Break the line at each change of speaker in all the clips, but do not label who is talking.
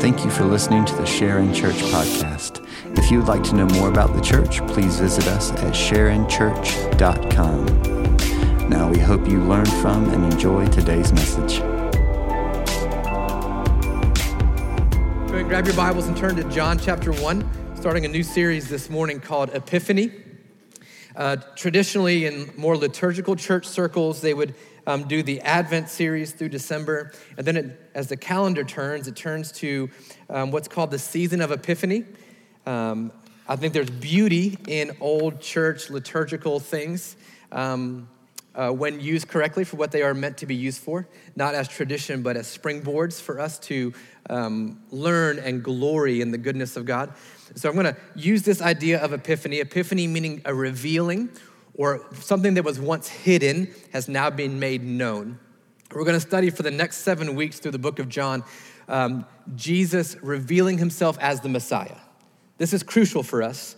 Thank you for listening to the Sharon Church podcast. If you would like to know more about the church, please visit us at sharonchurch.com. Now, we hope you learned from and enjoy today's message.
Go ahead, grab your Bibles and turn to John chapter 1, starting a new series this morning called Epiphany. Uh, traditionally, in more liturgical church circles, they would um, do the Advent series through December. And then it, as the calendar turns, it turns to um, what's called the season of Epiphany. Um, I think there's beauty in old church liturgical things um, uh, when used correctly for what they are meant to be used for, not as tradition, but as springboards for us to um, learn and glory in the goodness of God. So I'm going to use this idea of epiphany, epiphany meaning a revealing or something that was once hidden has now been made known. We're going to study for the next seven weeks through the book of John um, Jesus revealing himself as the Messiah. This is crucial for us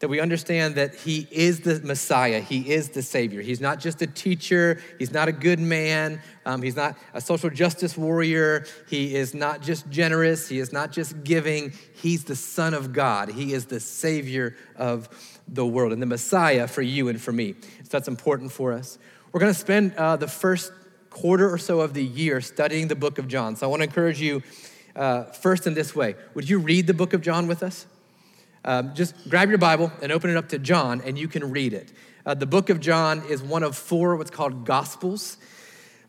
that we understand that he is the Messiah, he is the Savior. He's not just a teacher, he's not a good man, um, he's not a social justice warrior, he is not just generous, he is not just giving, he's the Son of God, he is the Savior of the world and the Messiah for you and for me. So that's important for us. We're going to spend uh, the first quarter or so of the year studying the book of John. So I want to encourage you uh, first in this way. Would you read the book of John with us? Um, just grab your Bible and open it up to John, and you can read it. Uh, the book of John is one of four what's called Gospels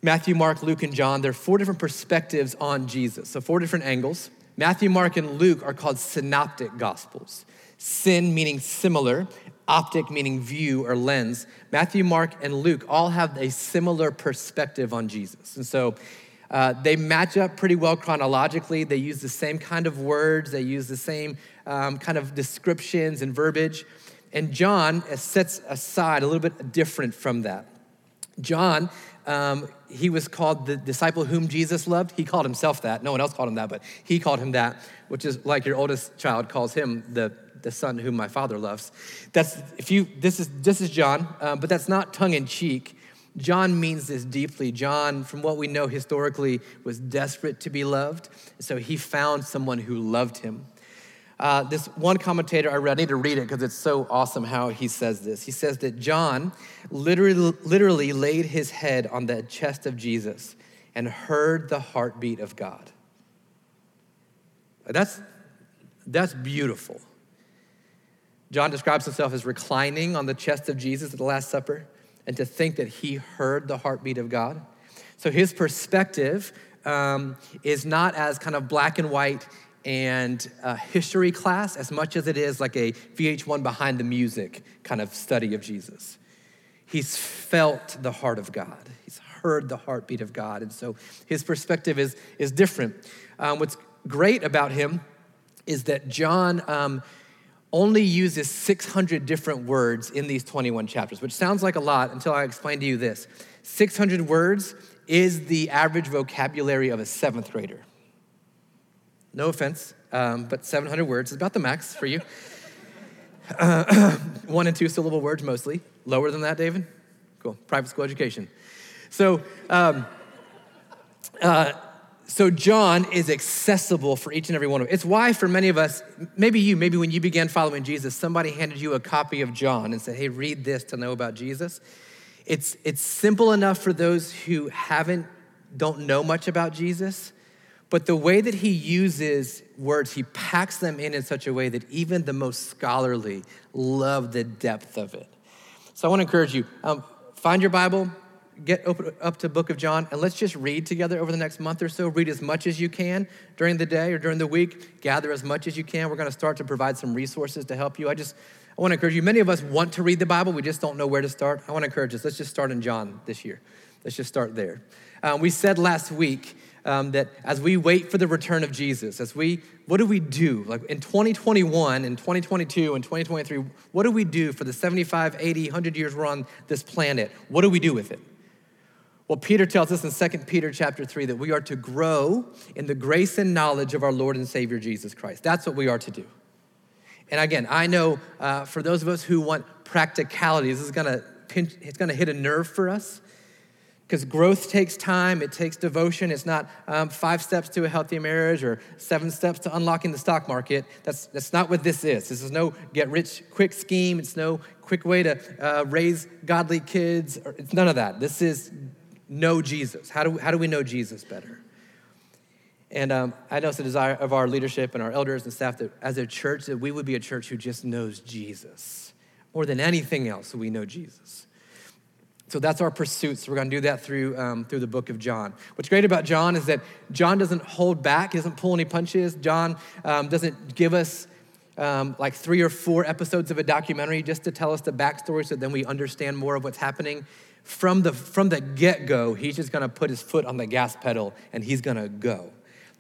Matthew, Mark, Luke, and John. There are four different perspectives on Jesus, so four different angles. Matthew, Mark, and Luke are called synoptic Gospels. Syn meaning similar, optic meaning view or lens. Matthew, Mark, and Luke all have a similar perspective on Jesus. And so uh, they match up pretty well chronologically. They use the same kind of words, they use the same um, kind of descriptions and verbiage. And John sets aside a little bit different from that. John, um, he was called the disciple whom Jesus loved. He called himself that. No one else called him that, but he called him that, which is like your oldest child calls him the the son whom my father loves. That's if you this is this is John, um, but that's not tongue in cheek. John means this deeply. John, from what we know historically, was desperate to be loved, so he found someone who loved him. Uh, this one commentator I read, I need to read it because it's so awesome how he says this. He says that John literally, literally laid his head on the chest of Jesus and heard the heartbeat of God. That's, that's beautiful. John describes himself as reclining on the chest of Jesus at the Last Supper, and to think that he heard the heartbeat of God. So his perspective um, is not as kind of black and white and a history class as much as it is like a VH1 behind the music kind of study of Jesus. He's felt the heart of God. He's heard the heartbeat of God. And so his perspective is, is different. Um, what's great about him is that John um, only uses 600 different words in these 21 chapters, which sounds like a lot until I explain to you this. 600 words is the average vocabulary of a seventh grader. No offense, um, but 700 words is about the max for you. Uh, one and two syllable words mostly. Lower than that, David? Cool. Private school education. So, um, uh, so John is accessible for each and every one of us. It's why for many of us, maybe you, maybe when you began following Jesus, somebody handed you a copy of John and said, hey, read this to know about Jesus. It's, it's simple enough for those who haven't, don't know much about Jesus, but the way that he uses words, he packs them in in such a way that even the most scholarly love the depth of it. So I want to encourage you, um, find your Bible, get open up to book of john and let's just read together over the next month or so. Read as much as you can during the day or during the week. Gather as much as you can. We're going to start to provide some resources to help you. I just i want to encourage you. Many of us want to read the bible. We just don't know where to start. I want to encourage us. Let's just start in john this year. Let's just start there. Um, we said last week um, that as we wait for the return of jesus as we what do we do? Like in 2021 and 2022 and 2023 what do we do for the 75 80 100 years we're on this planet? What do we do with it well, Peter tells us in 2 Peter chapter 3 that we are to grow in the grace and knowledge of our Lord and Savior Jesus Christ. That's what we are to do. And again, I know uh, for those of us who want practicality, this is gonna pinch, it's gonna hit a nerve for us because growth takes time, it takes devotion. It's not um, five steps to a healthy marriage or seven steps to unlocking the stock market. That's, that's not what this is. This is no get rich quick scheme, it's no quick way to uh, raise godly kids. It's none of that. This is know Jesus. How do, how do we know Jesus better? And um, I know it's a desire of our leadership and our elders and staff that as a church, that we would be a church who just knows Jesus. More than anything else, we know Jesus. So that's our pursuit. So we're going to do that through, um, through the book of John. What's great about John is that John doesn't hold back, he doesn't pull any punches. John um, doesn't give us um, like three or four episodes of a documentary just to tell us the backstory so then we understand more of what's happening. From the, from the get go, he's just to put his foot on the gas pedal and he's to go.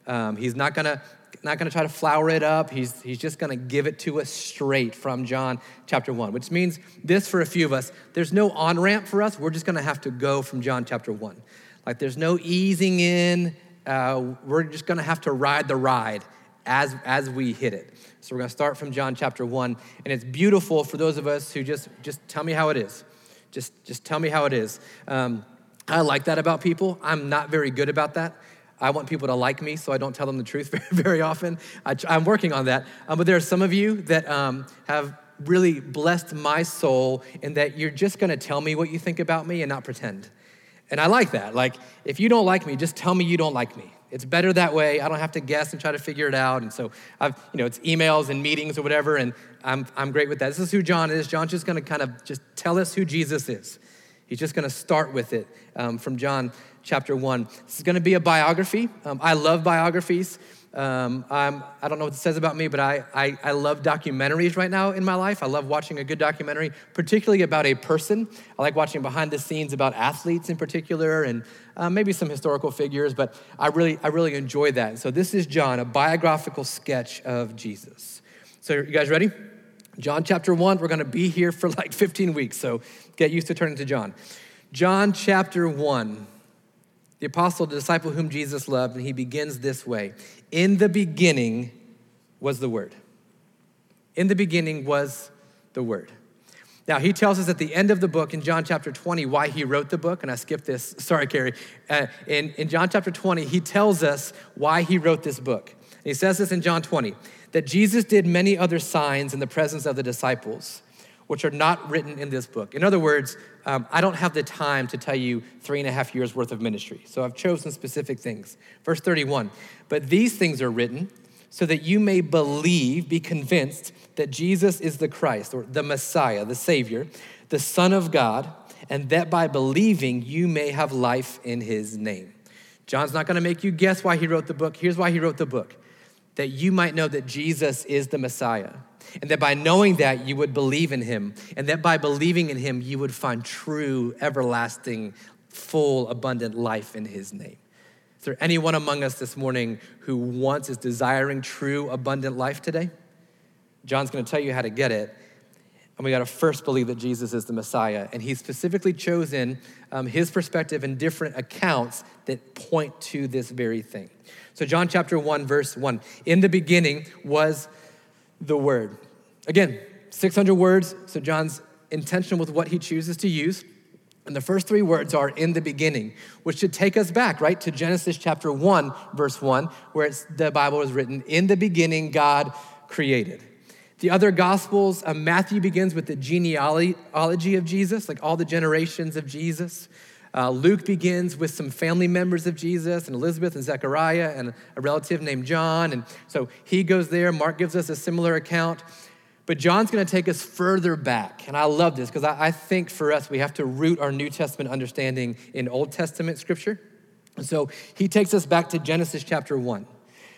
Um, he's not to not going to try to flower it up. He's, he's just going to give it to us straight from John chapter 1, which means this for a few of us, there's no on ramp for us. We're just going to have to go from John chapter 1. Like there's no easing in. Uh, we're just going to have to ride the ride as, as we hit it. So we're going to start from John chapter 1. And it's beautiful for those of us who just, just tell me how it is. Just, just tell me how it is. Um, I like that about people. I'm not very good about that. I want people to like me, so I don't tell them the truth very, very often. I, am working on that. Um, but there are some of you that um, have really blessed my soul in that you're just gonna tell me what you think about me and not pretend. And I like that. Like, if you don't like me, just tell me you don't like me. It's better that way. I don't have to guess and try to figure it out. And so I've, you know, it's emails and meetings or whatever, and I'm, I'm great with that. This is who John is. John's just gonna kind of just tell us who Jesus is. He's just gonna start with it um, from John chapter 1. This is going to be a biography. Um, I love biographies. Um, I'm, I don't know what it says about me, but I, I, I, love documentaries right now in my life. I love watching a good documentary, particularly about a person. I like watching behind the scenes about athletes in particular and uh, maybe some historical figures, but I really, I really enjoy that. So this is John, a biographical sketch of Jesus. So you guys ready? John chapter 1, we're going to be here for like 15 weeks, so get used to turning to John. John chapter 1 the apostle, the disciple whom Jesus loved, and he begins this way In the beginning was the Word. In the beginning was the Word. Now, he tells us at the end of the book in John chapter 20 why he wrote the book, and I skipped this. Sorry, Carrie. Uh, in, in John chapter 20, he tells us why he wrote this book. He says this in John 20 that Jesus did many other signs in the presence of the disciples which are not written in this book. In other words, um, I don't have the time to tell you three and a half years worth of ministry. So I've chosen specific things. Verse 31 But these things are written so that you may believe, be convinced that Jesus is the Christ, or the Messiah, the Savior, the Son of God, and that by believing you may have life in his name. John's not gonna make you guess why he wrote the book. Here's why he wrote the book that you might know that Jesus is the Messiah and that by knowing that, you would believe in him, and that by believing in him, you would find true, everlasting, full, abundant life in his name. Is there anyone among us this morning who wants, is desiring true, abundant life today? John's gonna tell you how to get it. And we gotta first believe that Jesus is the Messiah. And he's specifically chosen um, his perspective in different accounts that point to this very thing. So, John chapter 1, verse 1 In the beginning was the word. Again, 600 words, so John's intentional with what he chooses to use. And the first three words are in the beginning, which should take us back, right, to Genesis chapter 1, verse 1, where the Bible is written, In the beginning, God created. The other gospels, uh, Matthew begins with the genealogy of Jesus, like all the generations of Jesus. Uh, Luke begins with some family members of Jesus and Elizabeth and Zechariah and a relative named John. And so he goes there. Mark gives us a similar account. But John's going to take us further back. And I love this because I, I, think for us, we have to root our New Testament understanding in Old Testament scripture. And so he takes us back to Genesis chapter 1.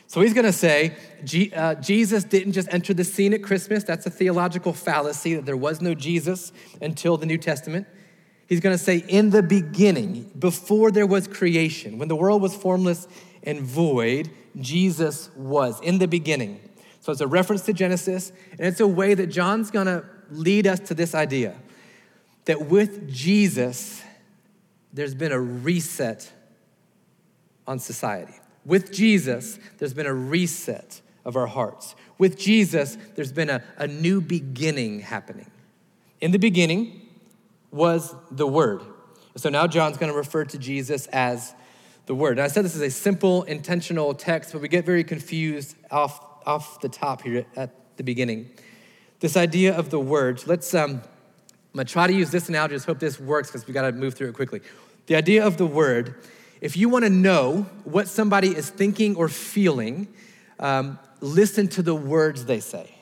So he's going to say G, uh, Jesus didn't just enter the scene at Christmas. That's a theological fallacy that there was no Jesus until the New Testament. He's going to say, in the beginning, before there was creation, when the world was formless and void, Jesus was in the beginning. So it's a reference to Genesis, and it's a way that John's to lead us to this idea that with Jesus, there's been a reset on society. With Jesus, there's been a reset of our hearts. With Jesus, there's been a, a new beginning happening. In the beginning, was the Word. So now John's going to refer to Jesus as the Word. And I said this is a simple, intentional text, but we get very confused off, off the top here at the beginning. This idea of the Word, let's, um, I'm to try to use this analogy, just hope this works because we got to move through it quickly. The idea of the Word, if you want to know what somebody is thinking or feeling, um, listen to the words they say.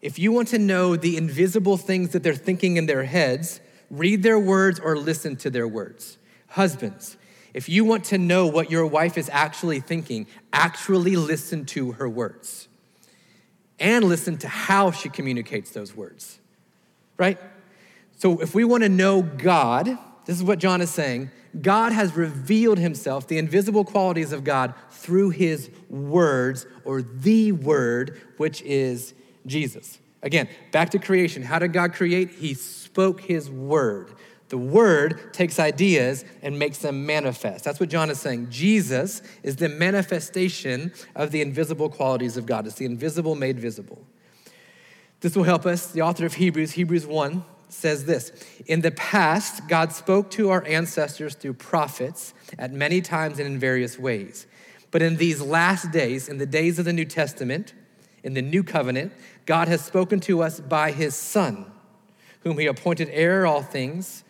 If you want to know the invisible things that they're thinking in their heads, read their words or listen to their words. Husbands, if you want to know what your wife is actually thinking, actually listen to her words and listen to how she communicates those words, right? So if we want to know God, this is what John is saying God has revealed himself, the invisible qualities of God, through his words or the word, which is Jesus. Again, back to creation. How did God create? He spoke his word. The word takes ideas and makes them manifest. That's what John is saying. Jesus is the manifestation of the invisible qualities of God. It's the invisible made visible. This will help us. The author of Hebrews, Hebrews 1, says this In the past, God spoke to our ancestors through prophets at many times and in various ways. But in these last days, in the days of the New Testament, in the new covenant, God has spoken to us by his Son, whom he appointed heir of all things,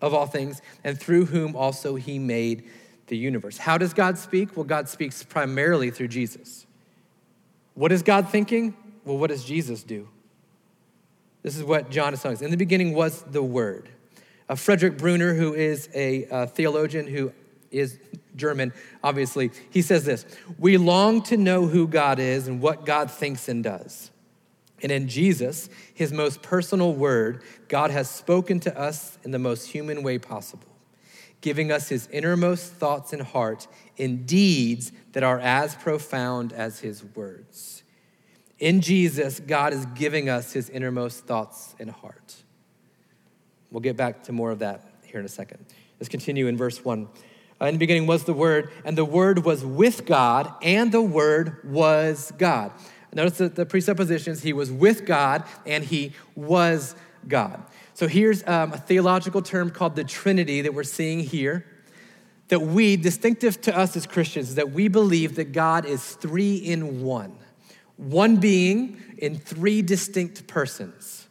of all things, and through whom also he made the universe. How does God speak? Well, God speaks primarily through Jesus. What is God thinking? Well, what does Jesus do? This is what John is telling us. In the beginning was the Word. Uh, Frederick Bruner, who is a uh, theologian who is German, obviously, he says this We long to know who God is and what God thinks and does. And in Jesus, his most personal word, God has spoken to us in the most human way possible, giving us his innermost thoughts and heart in deeds that are as profound as his words. In Jesus, God is giving us his innermost thoughts and heart. We'll get back to more of that here in a second. Let's continue in verse 1. Uh, in the beginning was the Word, and the Word was with God, and the Word was God. Notice the, the presuppositions. He was with God, and He was God. So here's um, a theological term called the Trinity that we're seeing here. That we, distinctive to us as Christians, is that we believe that God is three in one, one being in three distinct persons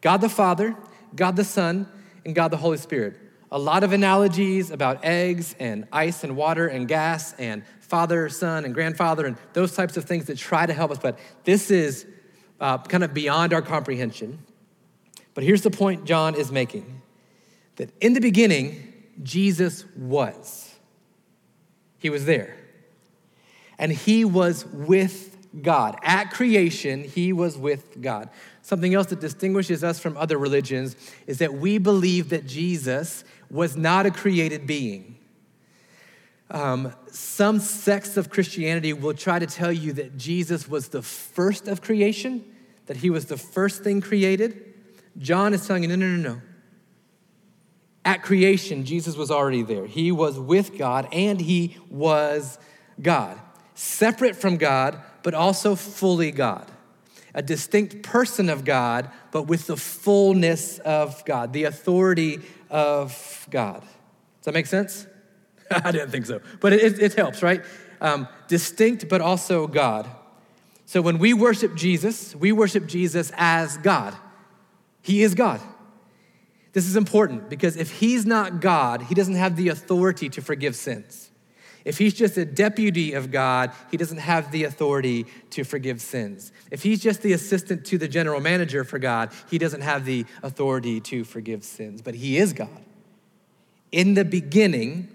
God the Father, God the Son, and God the Holy Spirit a lot of analogies about eggs and ice and water and gas and father, son, and grandfather and those types of things that try to help us, but this is uh, kind of beyond our comprehension. But here's the point John is making that in the beginning, Jesus was. He was there. And he was with God. At creation, he was with God. Something else that distinguishes us from other religions is that we believe that Jesus was not a created being. Um, some sects of Christianity will try to tell you that Jesus was the first of creation, that he was the first thing created. John is telling you, no, no, no, no. At creation, Jesus was already there. He was with God and he was God, separate from God, but also fully God. A distinct person of God, but with the fullness of God, the authority of God. Does that make sense? I didn't think so, but it, it helps, right? Um, distinct, but also God. So when we worship Jesus, we worship Jesus as God. He is God. This is important because if he's not God, he doesn't have the authority to forgive sins. If he's just a deputy of God, he doesn't have the authority to forgive sins. If he's just the assistant to the general manager for God, he doesn't have the authority to forgive sins. But he is God. In the beginning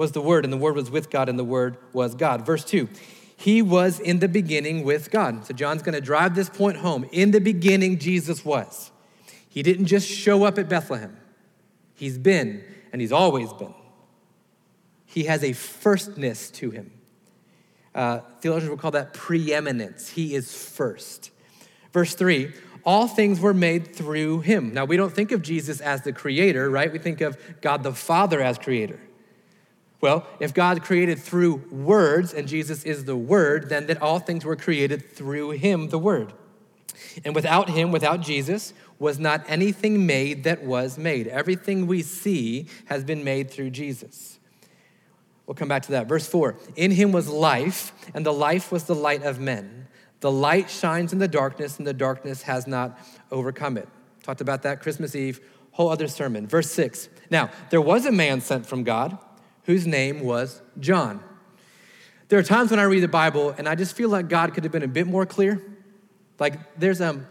was the Word, and the Word was with God, and the Word was God. Verse 2 He was in the beginning with God. So John's going to drive this point home. In the beginning, Jesus was. He didn't just show up at Bethlehem, He's been, and He's always been he has a firstness to him. Uh, theologians will call that preeminence. He is first. Verse three, all things were made through him. Now, we don't think of Jesus as the creator, right? We think of God the Father as creator. Well, if God created through words and Jesus is the word, then that all things were created through him, the word. And without him, without Jesus, was not anything made that was made. Everything we see has been made through Jesus. We'll come back to that. Verse 4 In him was life, and the life was the light of men. The light shines in the darkness, and the darkness has not overcome it. Talked about that Christmas Eve, whole other sermon. Verse 6 Now, there was a man sent from God whose name was John. There are times when I read the Bible and I just feel like God could have been a bit more clear. Like there's um,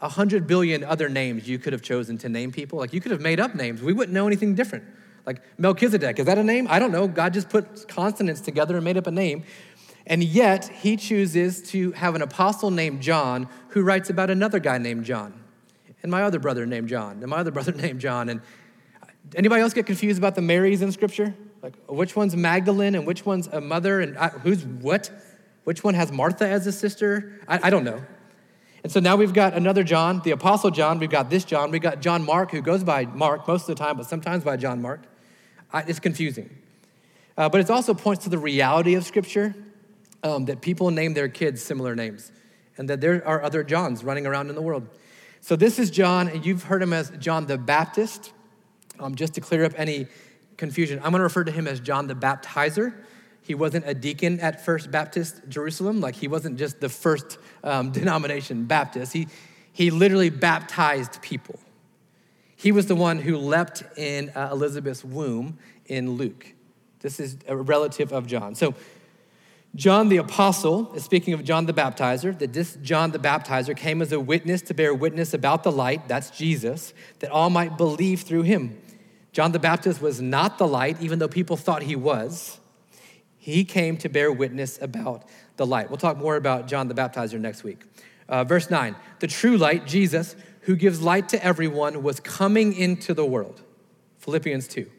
a hundred billion other names you could have chosen to name people. Like you could have made up names. We wouldn't know anything different. Like Melchizedek, is that a name? I don't know. God just put consonants together and made up a name. And yet, he chooses to have an apostle named John who writes about another guy named John, and my other brother named John, and my other brother named John. And anybody else get confused about the Marys in Scripture? Like, which one's Magdalene and which one's a mother and I, who's what? Which one has Martha as a sister? I, I don't know. And so now we've got another John, the Apostle John. We've got this John. We've got John Mark, who goes by Mark most of the time, but sometimes by John Mark. I, it's confusing. Uh, but it also points to the reality of Scripture um, that people name their kids similar names and that there are other Johns running around in the world. So this is John, and you've heard him as John the Baptist. Um, just to clear up any confusion. I'm going to refer to him as John the Baptizer. He wasn't a deacon at First Baptist Jerusalem, like he wasn't just the first um, denomination Baptist. He, he literally baptized people. He was the one who leapt in uh, Elizabeth's womb in Luke. This is a relative of John. So, John the Apostle is speaking of John the Baptizer, that this John the Baptizer came as a witness to bear witness about the light, that's Jesus, that all might believe through him. John the Baptist was not the light, even though people thought he was. He came to bear witness about the light. We'll talk more about John the Baptizer next week. Uh, verse 9 The true light, Jesus, who gives light to everyone, was coming into the world. Philippians 2.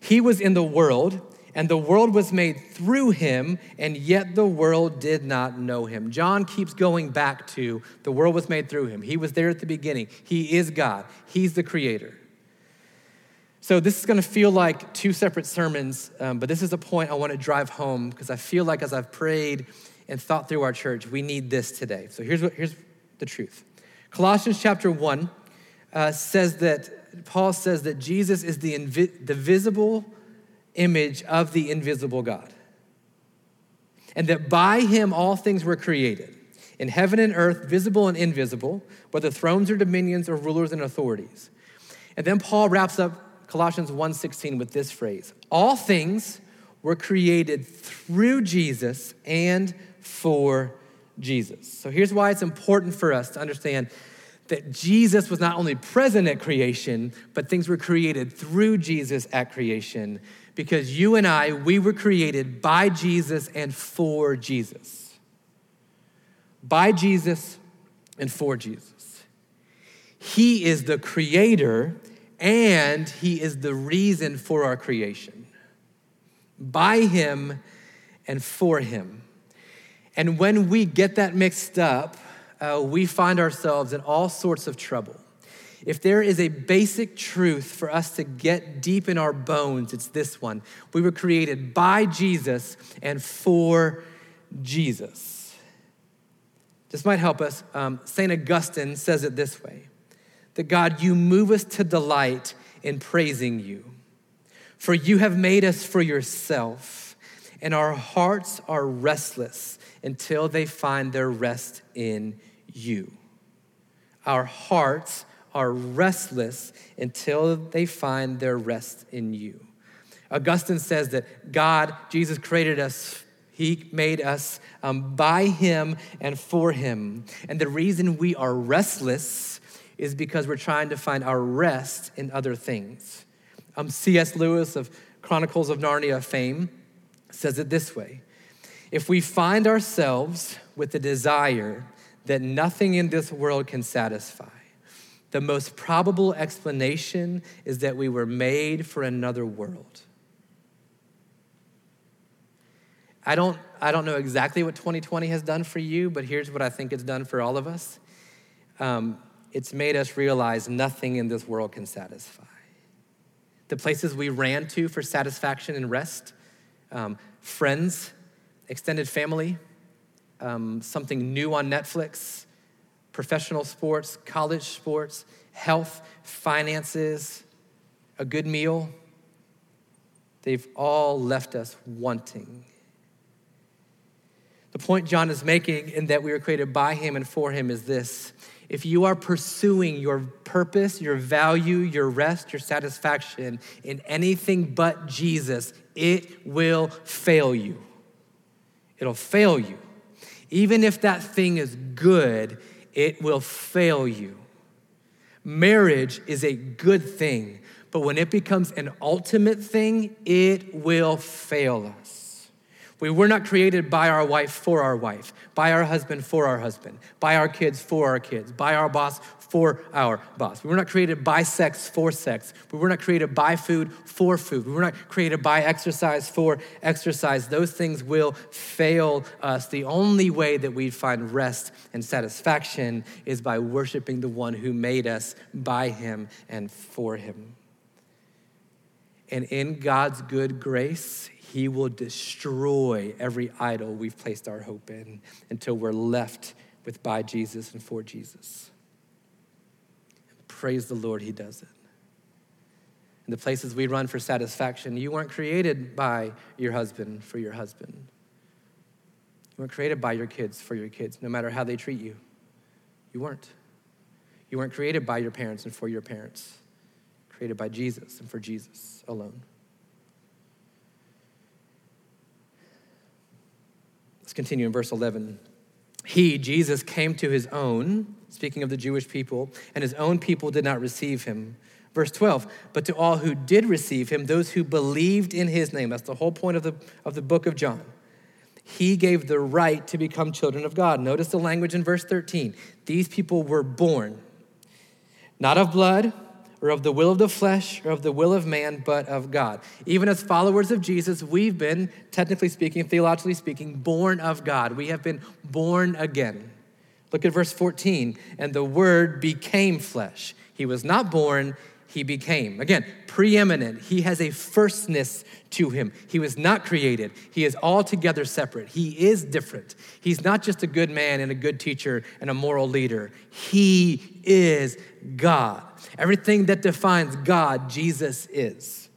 He was in the world, and the world was made through him, and yet the world did not know him. John keeps going back to the world was made through him. He was there at the beginning. He is God, He's the creator. So, this is going to feel like two separate sermons, um, but this is a point I want to drive home because I feel like as I've prayed and thought through our church, we need this today. So, here's, what, here's the truth Colossians chapter 1 uh, says that, Paul says that Jesus is the, invi- the visible image of the invisible God, and that by him all things were created in heaven and earth, visible and invisible, whether thrones or dominions or rulers and authorities. And then Paul wraps up Colossians 1:16 with this phrase. All things were created through Jesus and for Jesus. So here's why it's important for us to understand that Jesus was not only present at creation, but things were created through Jesus at creation because you and I, we were created by Jesus and for Jesus. By Jesus and for Jesus. He is the creator and He is the reason for our creation. By Him and for Him. And when we get that mixed up, uh, we find ourselves in all sorts of trouble. If there is a basic truth for us to get deep in our bones, it's this one. We were created by Jesus and for Jesus. This might help us. Um, St. Augustine says it this way that God, you move us to delight in praising you. For you have made us for yourself, and our hearts are restless until they find their rest in you. Our hearts are restless until they find their rest in you. Augustine says that God, Jesus created us he made us um, by Him and for Him. And the reason we are restless is because we're trying to find our rest in other things. Um, C.S. Lewis of Chronicles of Narnia fame says it this way If we find ourselves with the desire that nothing in this world can satisfy, the most probable explanation is that we were made for another world. I don't, I don't know exactly what 2020 has done for you, but here's what I think it's done for all of us. Um, it's made us realize nothing in this world can satisfy. The places we ran to for satisfaction and rest, um, friends, extended family, um, something new on Netflix, professional sports, college sports, health, finances, a good meal. They've all left us wanting. The point John is making in that we were created by him and for him is this. If you are pursuing your purpose, your value, your rest, your satisfaction in anything but Jesus, it will fail you. It'll fail you. Even if that thing is good, it will fail you. Marriage is a good thing, but when it becomes an ultimate thing, it will fail us. We were not created by our wife for our wife, by our husband for our husband, by our kids for our kids, by our boss for our boss. We were not created by sex for sex. We were not created by food for food. We were not created by exercise for exercise. Those things will fail us. The only way that we find rest and satisfaction is by worshiping the one who made us by him and for him. And in God's good grace, he will destroy every idol we've placed our hope in until we're left with by Jesus and for Jesus. Praise the Lord, He does it. In the places we run for satisfaction, you weren't created by your husband for your husband. You weren't created by your kids for your kids, no matter how they treat you. You weren't. You weren't created by your parents and for your parents, created by Jesus and for Jesus alone. Let's continue in verse 11. He, Jesus, came to his own, speaking of the Jewish people, and his own people did not receive him. Verse 12, but to all who did receive him, those who believed in his name, that's the whole point of the, of the book of John, he gave the right to become children of God. Notice the language in verse 13. These people were born, not of blood, or of the will of the flesh or of the will of man, but of God. Even as followers of Jesus, we've been, technically speaking, theologically speaking, born of God. We have been born again. Look at verse 14. And the word became flesh. He was not born, he became. Again, preeminent. He has a firstness to him. He was not created. He is altogether separate. He is different. He's not just a good man and a good teacher and a moral leader. He is God. Everything that defines God, Jesus is.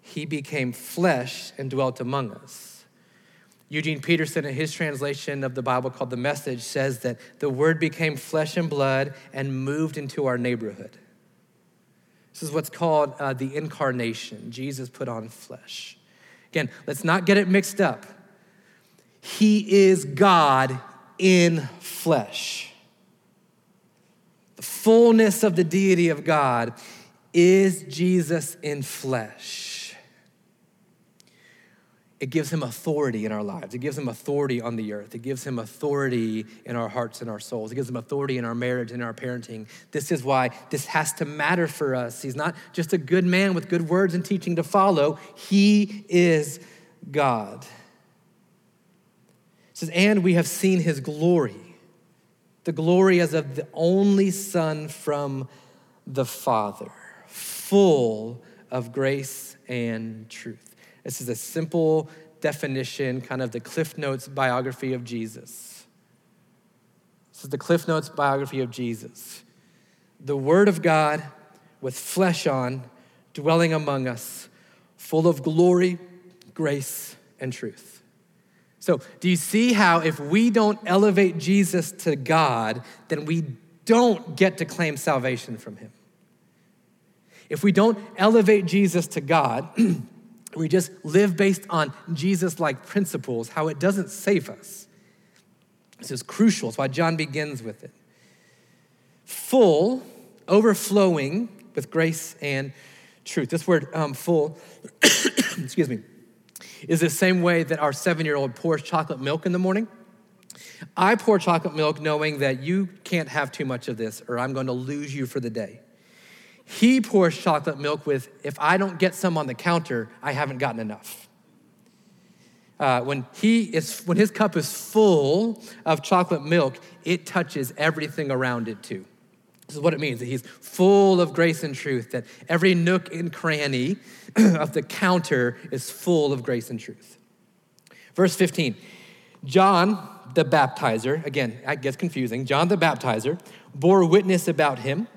He became flesh and dwelt among us. Eugene Peterson, in his translation of the Bible called The Message, says that the Word became flesh and blood and moved into our neighborhood. This is what's called uh, the incarnation. Jesus put on flesh. Again, let's not get it mixed up. He is God in flesh. The fullness of the deity of God is Jesus in flesh it gives him authority in our lives. It gives him authority on the earth. It gives him authority in our hearts and our souls. It gives him authority in our marriage and our parenting. This is why this has to matter for us. He's not just a good man with good words and teaching to follow, he is God. It says, and we have seen his glory, the glory as of the only Son from the Father, full of grace and truth. This is a simple definition, kind of the Cliff Notes biography of Jesus. This is the Cliff Notes biography of Jesus. The Word of God with flesh on, dwelling among us, full of glory, grace, and truth. So, do you see how if we don't elevate Jesus to God, then we don't get to claim salvation from Him? If we don't elevate Jesus to God, we just live based on Jesus like principles, how it doesn't save us. This is crucial. It's why John begins with it. Full, overflowing with grace and truth. This word um, full, excuse me, is the same way that our seven year old pours chocolate milk in the morning. I pour chocolate milk knowing that you can't have too much of this or I'm going to lose you for the day. He pours chocolate milk with, if I don't get some on the counter, I haven't gotten enough. Uh, when, he is, when his cup is full of chocolate milk, it touches everything around it too. This is what it means that he's full of grace and truth, that every nook and cranny of the counter is full of grace and truth. Verse 15 John, the baptizer, again, that gets confusing, John the baptizer, bore witness about him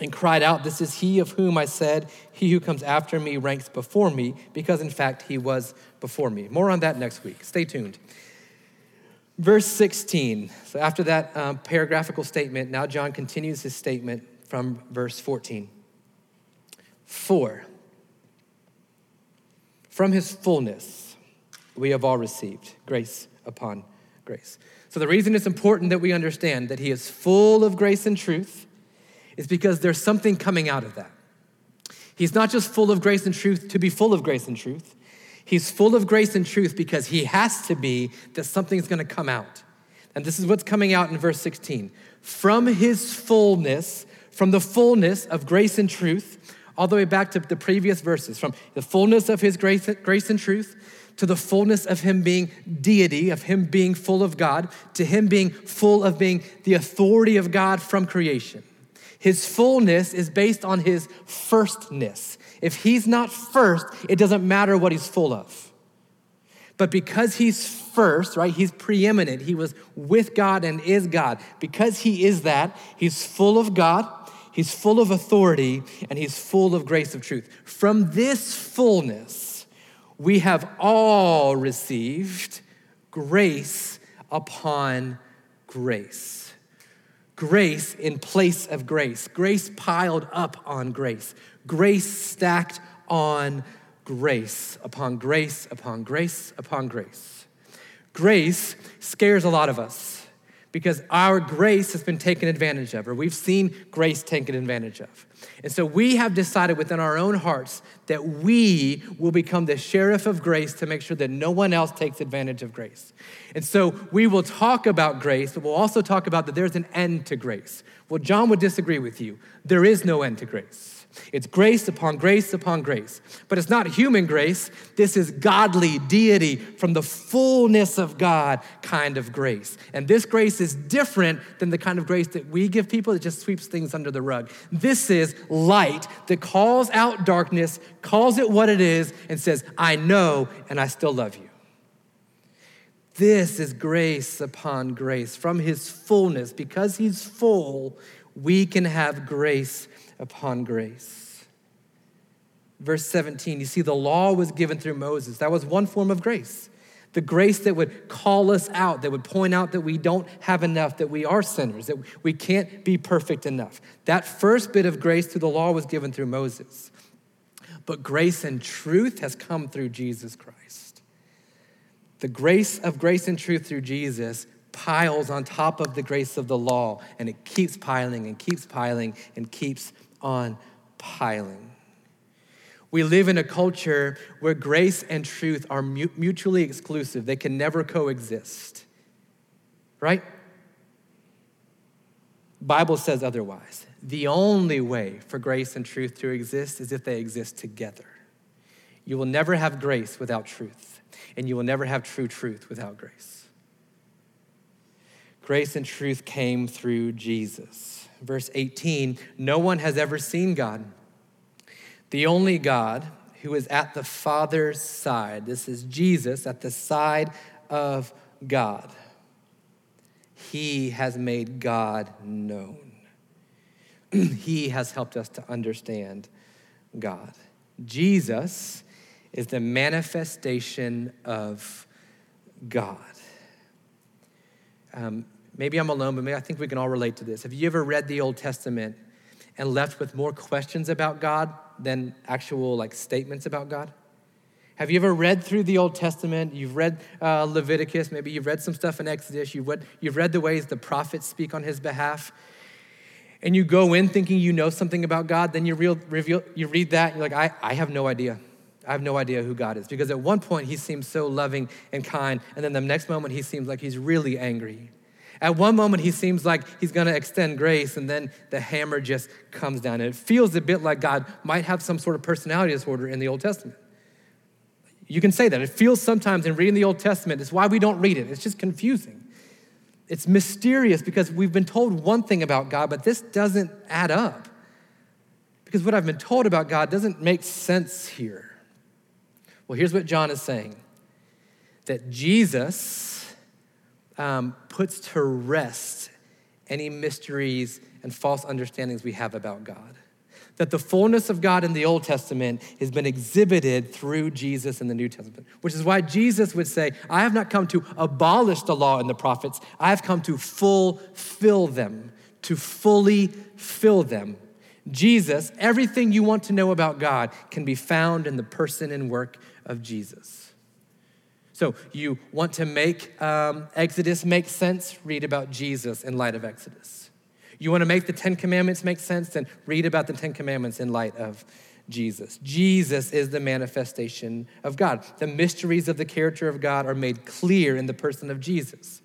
and cried out, This is he of whom I said, He who comes after me ranks before me, because in fact he was before me. More on that next week. Stay tuned. Verse 16. So after that um, paragraphical statement, now John continues his statement from verse 14. For from his fullness we have all received grace upon grace. So the reason it's important that we understand that he is full of grace and truth is because there's something coming out of that. He's not just full of grace and truth to be full of grace and truth. He's full of grace and truth because he has to be that something's going to come out. And this is what's coming out in verse 16. From his fullness, from the fullness of grace and truth, all the way back to the previous verses, from the fullness of his grace, grace and truth to the fullness of him being deity, of him being full of God, to him being full of being the authority of God from creation. His fullness is based on his firstness. If he's not first, it doesn't matter what he's full of. But because he's first, right, he's preeminent. He was with God and is God. Because he is that, he's full of God, he's full of authority, and he's full of grace of truth. From this fullness, we have all received grace upon grace grace in place of grace, grace piled up on grace, grace stacked on grace, upon grace, upon grace, upon grace. Grace scares a lot of us because our grace has been taken advantage of, or we've seen grace taken advantage of. And so we have decided within our own hearts that we will become the sheriff of grace to make sure that no one else takes advantage of grace. And so we will talk about grace, but we'll also talk about that there's an end to grace. Well, John would disagree with you. There is no end to grace. It's grace upon grace upon grace. But it's not human grace. This is godly deity from the fullness of God kind of grace. And this grace is different than the kind of grace that we give people that just sweeps things under the rug. This is light that calls out darkness, calls it what it is, and says, I know and I still love you. This is grace upon grace from his fullness. Because he's full, we can have grace upon grace. Verse 17, you see, the law was given through Moses. That was one form of grace. The grace that would call us out, that would point out that we don't have enough, that we are sinners, that we can't be perfect enough. That first bit of grace through the law was given through Moses. But grace and truth has come through Jesus Christ. The grace of grace and truth through Jesus piles on top of the grace of the law, and it keeps piling and keeps piling and keeps on piling. We live in a culture where grace and truth are mutually exclusive, they can never coexist. Right? Bible says otherwise. The only way for grace and truth to exist is if they exist together. You will never have grace without truth, and you will never have true truth without grace. Grace and truth came through Jesus. Verse 18 No one has ever seen God. The only God who is at the Father's side. This is Jesus at the side of God. He has made God known. he has helped us to understand God. Jesus is the manifestation of God. Um, maybe I'm alone, but I think we can all relate to this. Have you ever read the Old Testament and left with more questions about God than actual like statements about God? Have you ever read through the Old Testament? You've read uh, Leviticus, maybe you've read some stuff in Exodus, you've read, you've read the ways the prophets speak on his behalf, and you go in thinking you know something about God, then you, real, reveal, you read that, you're like, I, I have no idea. I have no idea who God is. Because at one point, he seems so loving and kind, and then the next moment, he seems like he's really angry. At one moment, he seems like he's going to extend grace, and then the hammer just comes down. And it feels a bit like God might have some sort of personality disorder in the Old Testament. You can say that. It feels sometimes in reading the Old Testament, it's why we don't read it. It's just confusing. It's mysterious because we've been told one thing about God, but this doesn't add up. Because what I've been told about God doesn't make sense here. Well, here's what John is saying that Jesus um, puts to rest any mysteries and false understandings we have about God. That the fullness of God in the Old Testament has been exhibited through Jesus in the New Testament, which is why Jesus would say, I have not come to abolish the law and the prophets, I have come to fulfill them, to fully fill them. Jesus, everything you want to know about God can be found in the person and work of Jesus. So, you want to make um, Exodus make sense? Read about Jesus in light of Exodus. You want to make the Ten Commandments make sense? Then read about the Ten Commandments in light of Jesus. Jesus is the manifestation of God. The mysteries of the character of God are made clear in the person of Jesus.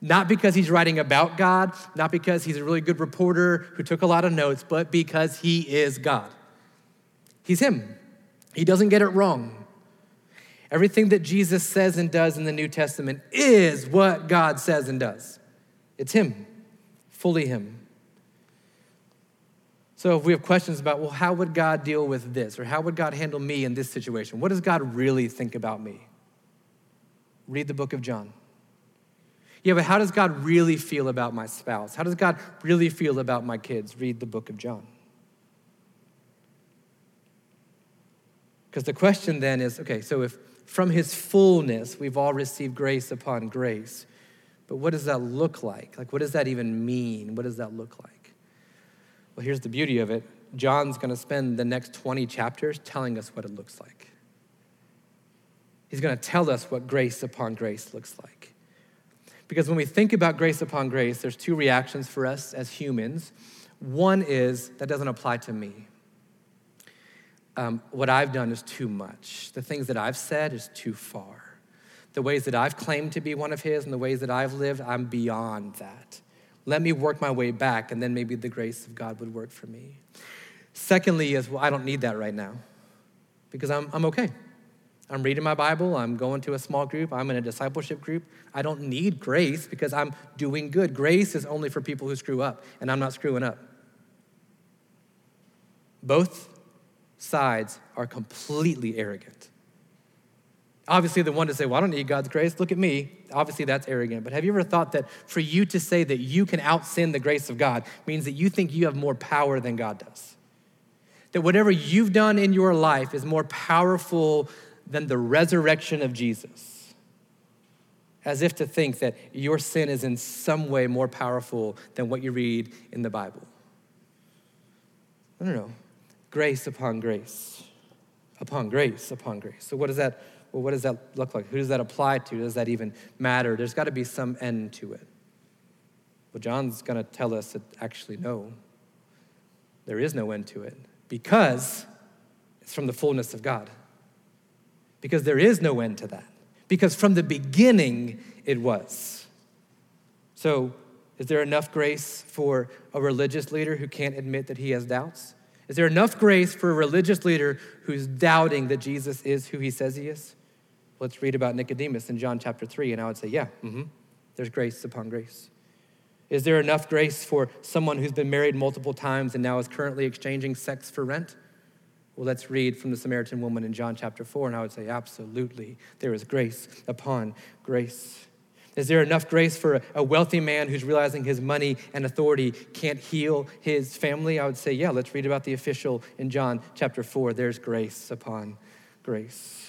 Not because he's writing about God, not because he's a really good reporter who took a lot of notes, but because he is God. He's him. He doesn't get it wrong. Everything that Jesus says and does in the New Testament is what God says and does. It's him, fully him. So if we have questions about, well, how would God deal with this? Or how would God handle me in this situation? What does God really think about me? Read the book of John. Yeah, but how does God really feel about my spouse? How does God really feel about my kids? Read the book of John. Because the question then is okay, so if from his fullness we've all received grace upon grace, but what does that look like? Like, what does that even mean? What does that look like? Well, here's the beauty of it John's going to spend the next 20 chapters telling us what it looks like. He's going to tell us what grace upon grace looks like. Because when we think about grace upon grace, there's two reactions for us as humans. One is that doesn't apply to me. Um, what I've done is too much. The things that I've said is too far. The ways that I've claimed to be one of His and the ways that I've lived, I'm beyond that. Let me work my way back, and then maybe the grace of God would work for me. Secondly, is well, I don't need that right now because I'm, I'm okay. I'm reading my Bible, I'm going to a small group, I'm in a discipleship group. I don't need grace because I'm doing good. Grace is only for people who screw up, and I'm not screwing up. Both sides are completely arrogant. Obviously, the one to say, Well, I don't need God's grace, look at me. Obviously, that's arrogant. But have you ever thought that for you to say that you can out sin the grace of God means that you think you have more power than God does? That whatever you've done in your life is more powerful than the resurrection of Jesus. As if to think that your sin is in some way more powerful than what you read in the Bible. I don't know. Grace upon grace, upon grace, upon grace. So, what does that, well, what does that look like? Who does that apply to? Does that even matter? There's got to be some end to it. Well, John's going to tell us that actually, no, there is no end to it because it's from the fullness of God because there is no end to that. Because from the beginning, it was. So, is there enough grace for a religious leader who can't admit that he has doubts? Is there enough grace for a religious leader who's doubting that Jesus is who he says he is? Let's read about Nicodemus in John chapter 3, and I would say, yeah, mm-hmm. there's grace upon grace. Is there enough grace for someone who's been married multiple times and now is currently exchanging sex for rent? Well, let's read from the Samaritan woman in John chapter 4, and I would say, absolutely, there is grace upon grace. Is there enough grace for a, wealthy man who's realizing his money and authority can't heal his family? I would say, yeah, let's read about the official in John chapter 4. There's grace upon grace.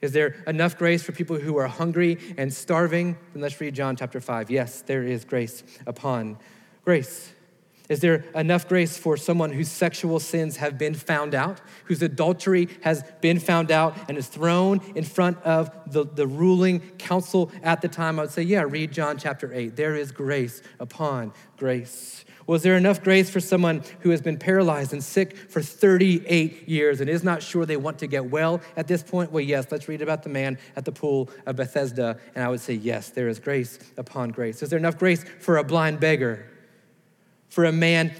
Is there enough grace for people who are hungry and starving? Then let's read John chapter 5. Yes, there is grace upon grace. Is there enough grace for someone whose sexual sins have been found out, whose adultery has been found out and is thrown in front of the, the ruling council at the time? I would say, yeah, read John chapter 8. There is grace upon grace. Was there enough grace for someone who has been paralyzed and sick for 38 years and is not sure they want to get well at this point? Well, yes, let's read about the man at the pool of Bethesda. And I would say, yes, there is grace upon grace. Is there enough grace for a blind beggar? For a man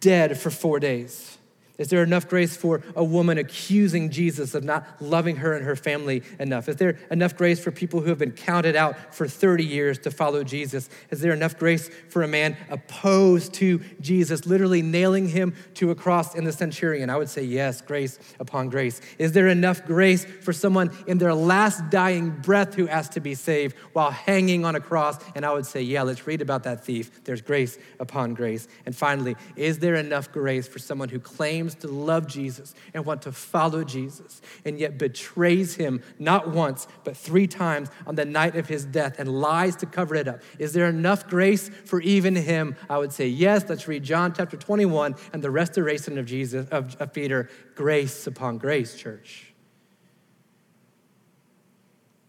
dead for four days? Is there enough grace for a woman accusing Jesus of not loving her and her family enough? Is there enough grace for people who have been counted out for 30 years to follow Jesus? Is there enough grace for a man opposed to Jesus, literally nailing him to a cross in the centurion? I would say yes, grace upon grace. Is there enough grace for someone in their last dying breath who asked to be saved while hanging on a cross? And I would say, yeah, let's read about that thief. There's grace upon grace. And finally, is there enough grace for someone who claims claims to love Jesus and want to follow Jesus, and yet betrays him not once, but three times on the night of his death and lies to cover it up. Is there enough grace for even him? I would say yes. Let's read John chapter 21 and the restoration of Jesus, of, of Peter. Grace upon grace, church.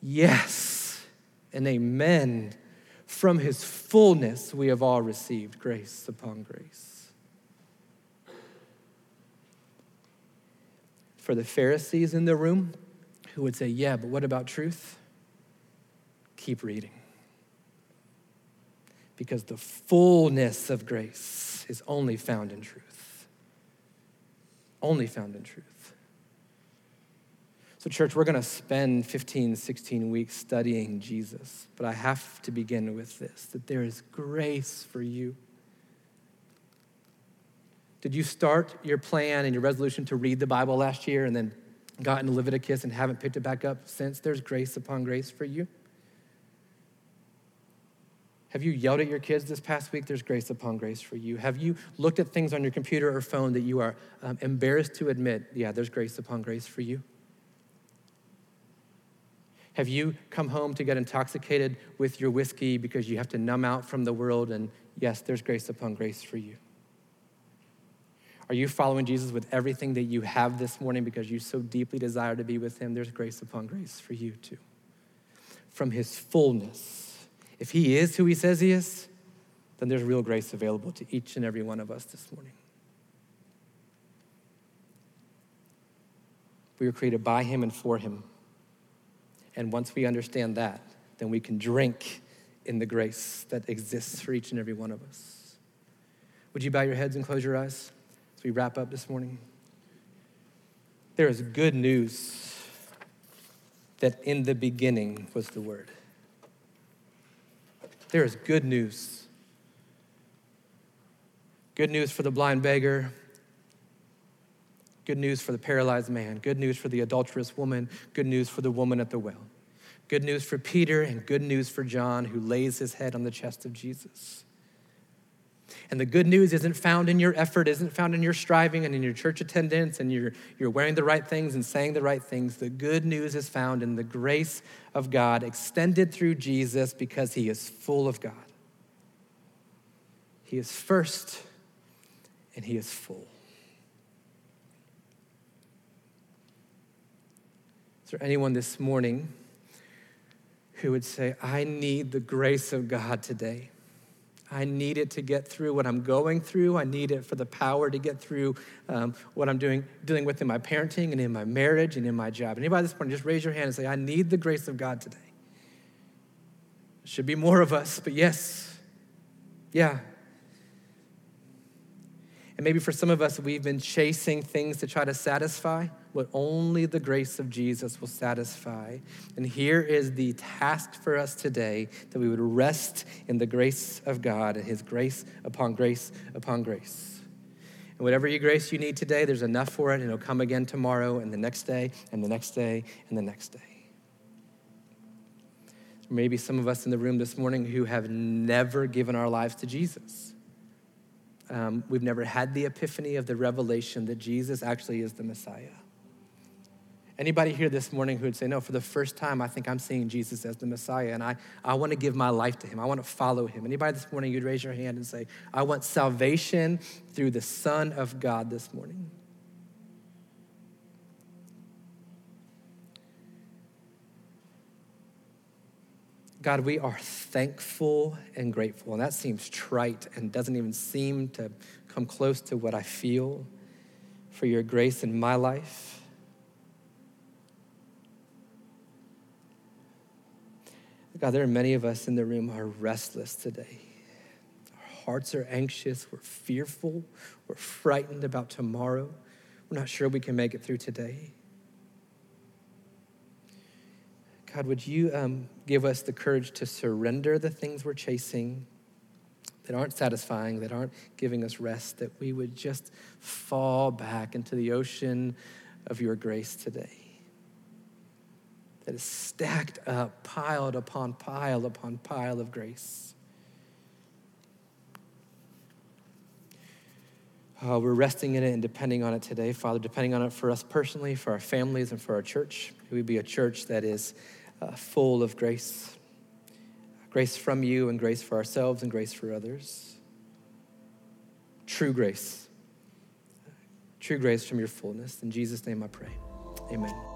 Yes and amen. From his fullness, we have all received grace upon grace. For the Pharisees in the room who would say, Yeah, but what about truth? Keep reading. Because the fullness of grace is only found in truth. Only found in truth. So, church, we're going to spend 15, 16 weeks studying Jesus, but I have to begin with this that there is grace for you. Did you start your plan and your resolution to read the Bible last year and then got into Leviticus and haven't picked it back up since? There's grace upon grace for you. Have you yelled at your kids this past week? There's grace upon grace for you. Have you looked at things on your computer or phone that you are um, embarrassed to admit? Yeah, there's grace upon grace for you. Have you come home to get intoxicated with your whiskey because you have to numb out from the world? And yes, there's grace upon grace for you. Are you following Jesus with everything that you have this morning because you so deeply desire to be with him? There's grace upon grace for you too. From his fullness. If he is who he says he is, then there's real grace available to each and every one of us this morning. We were created by him and for him. And once we understand that, then we can drink in the grace that exists for each and every one of us. Would you bow your heads and close your eyes? As we wrap up this morning. There is good news that in the beginning was the Word. There is good news. Good news for the blind beggar. Good news for the paralyzed man. Good news for the adulterous woman. Good news for the woman at the well. Good news for Peter and good news for John, who lays his head on the chest of Jesus. And the good news isn't found in your effort, isn't found in your striving and in your church attendance and you're, you're wearing the right things and saying the right things. The good news is found in the grace of God extended through Jesus because he is full of God. He is first and he is full. Is there anyone this morning who would say, I need the grace of God today? I need it to get through what I'm going through. I need it for the power to get through um, what I'm doing, dealing with in my parenting and in my marriage and in my job. Anybody at this morning, just raise your hand and say, I need the grace of God today. Should be more of us, but yes, yeah. And maybe for some of us, we've been chasing things to try to satisfy what only the grace of Jesus will satisfy. And here is the task for us today that we would rest in the grace of God and His grace upon grace upon grace. And whatever you grace you need today, there's enough for it, and it'll come again tomorrow, and the next day, and the next day, and the next day. Maybe some of us in the room this morning who have never given our lives to Jesus. Um, we've never had the epiphany of the revelation that Jesus actually is the Messiah. Anybody here this morning who would say, No, for the first time, I think I'm seeing Jesus as the Messiah, and I, I want to give my life to him. I want to follow him. Anybody this morning, you'd raise your hand and say, I want salvation through the Son of God this morning. God, we are thankful and grateful. And that seems trite and doesn't even seem to come close to what I feel for your grace in my life. God, there are many of us in the room who are restless today. Our hearts are anxious, we're fearful, we're frightened about tomorrow. we're not sure we can make it through today. God, would you um, give us the courage to surrender the things we're chasing that aren't satisfying, that aren't giving us rest, that we would just fall back into the ocean of your grace today that is stacked up, piled upon pile upon pile of grace. Uh, we're resting in it and depending on it today, Father, depending on it for us personally, for our families, and for our church. May we be a church that is uh, full of grace grace from you, and grace for ourselves, and grace for others. True grace. True grace from your fullness. In Jesus' name I pray. Amen.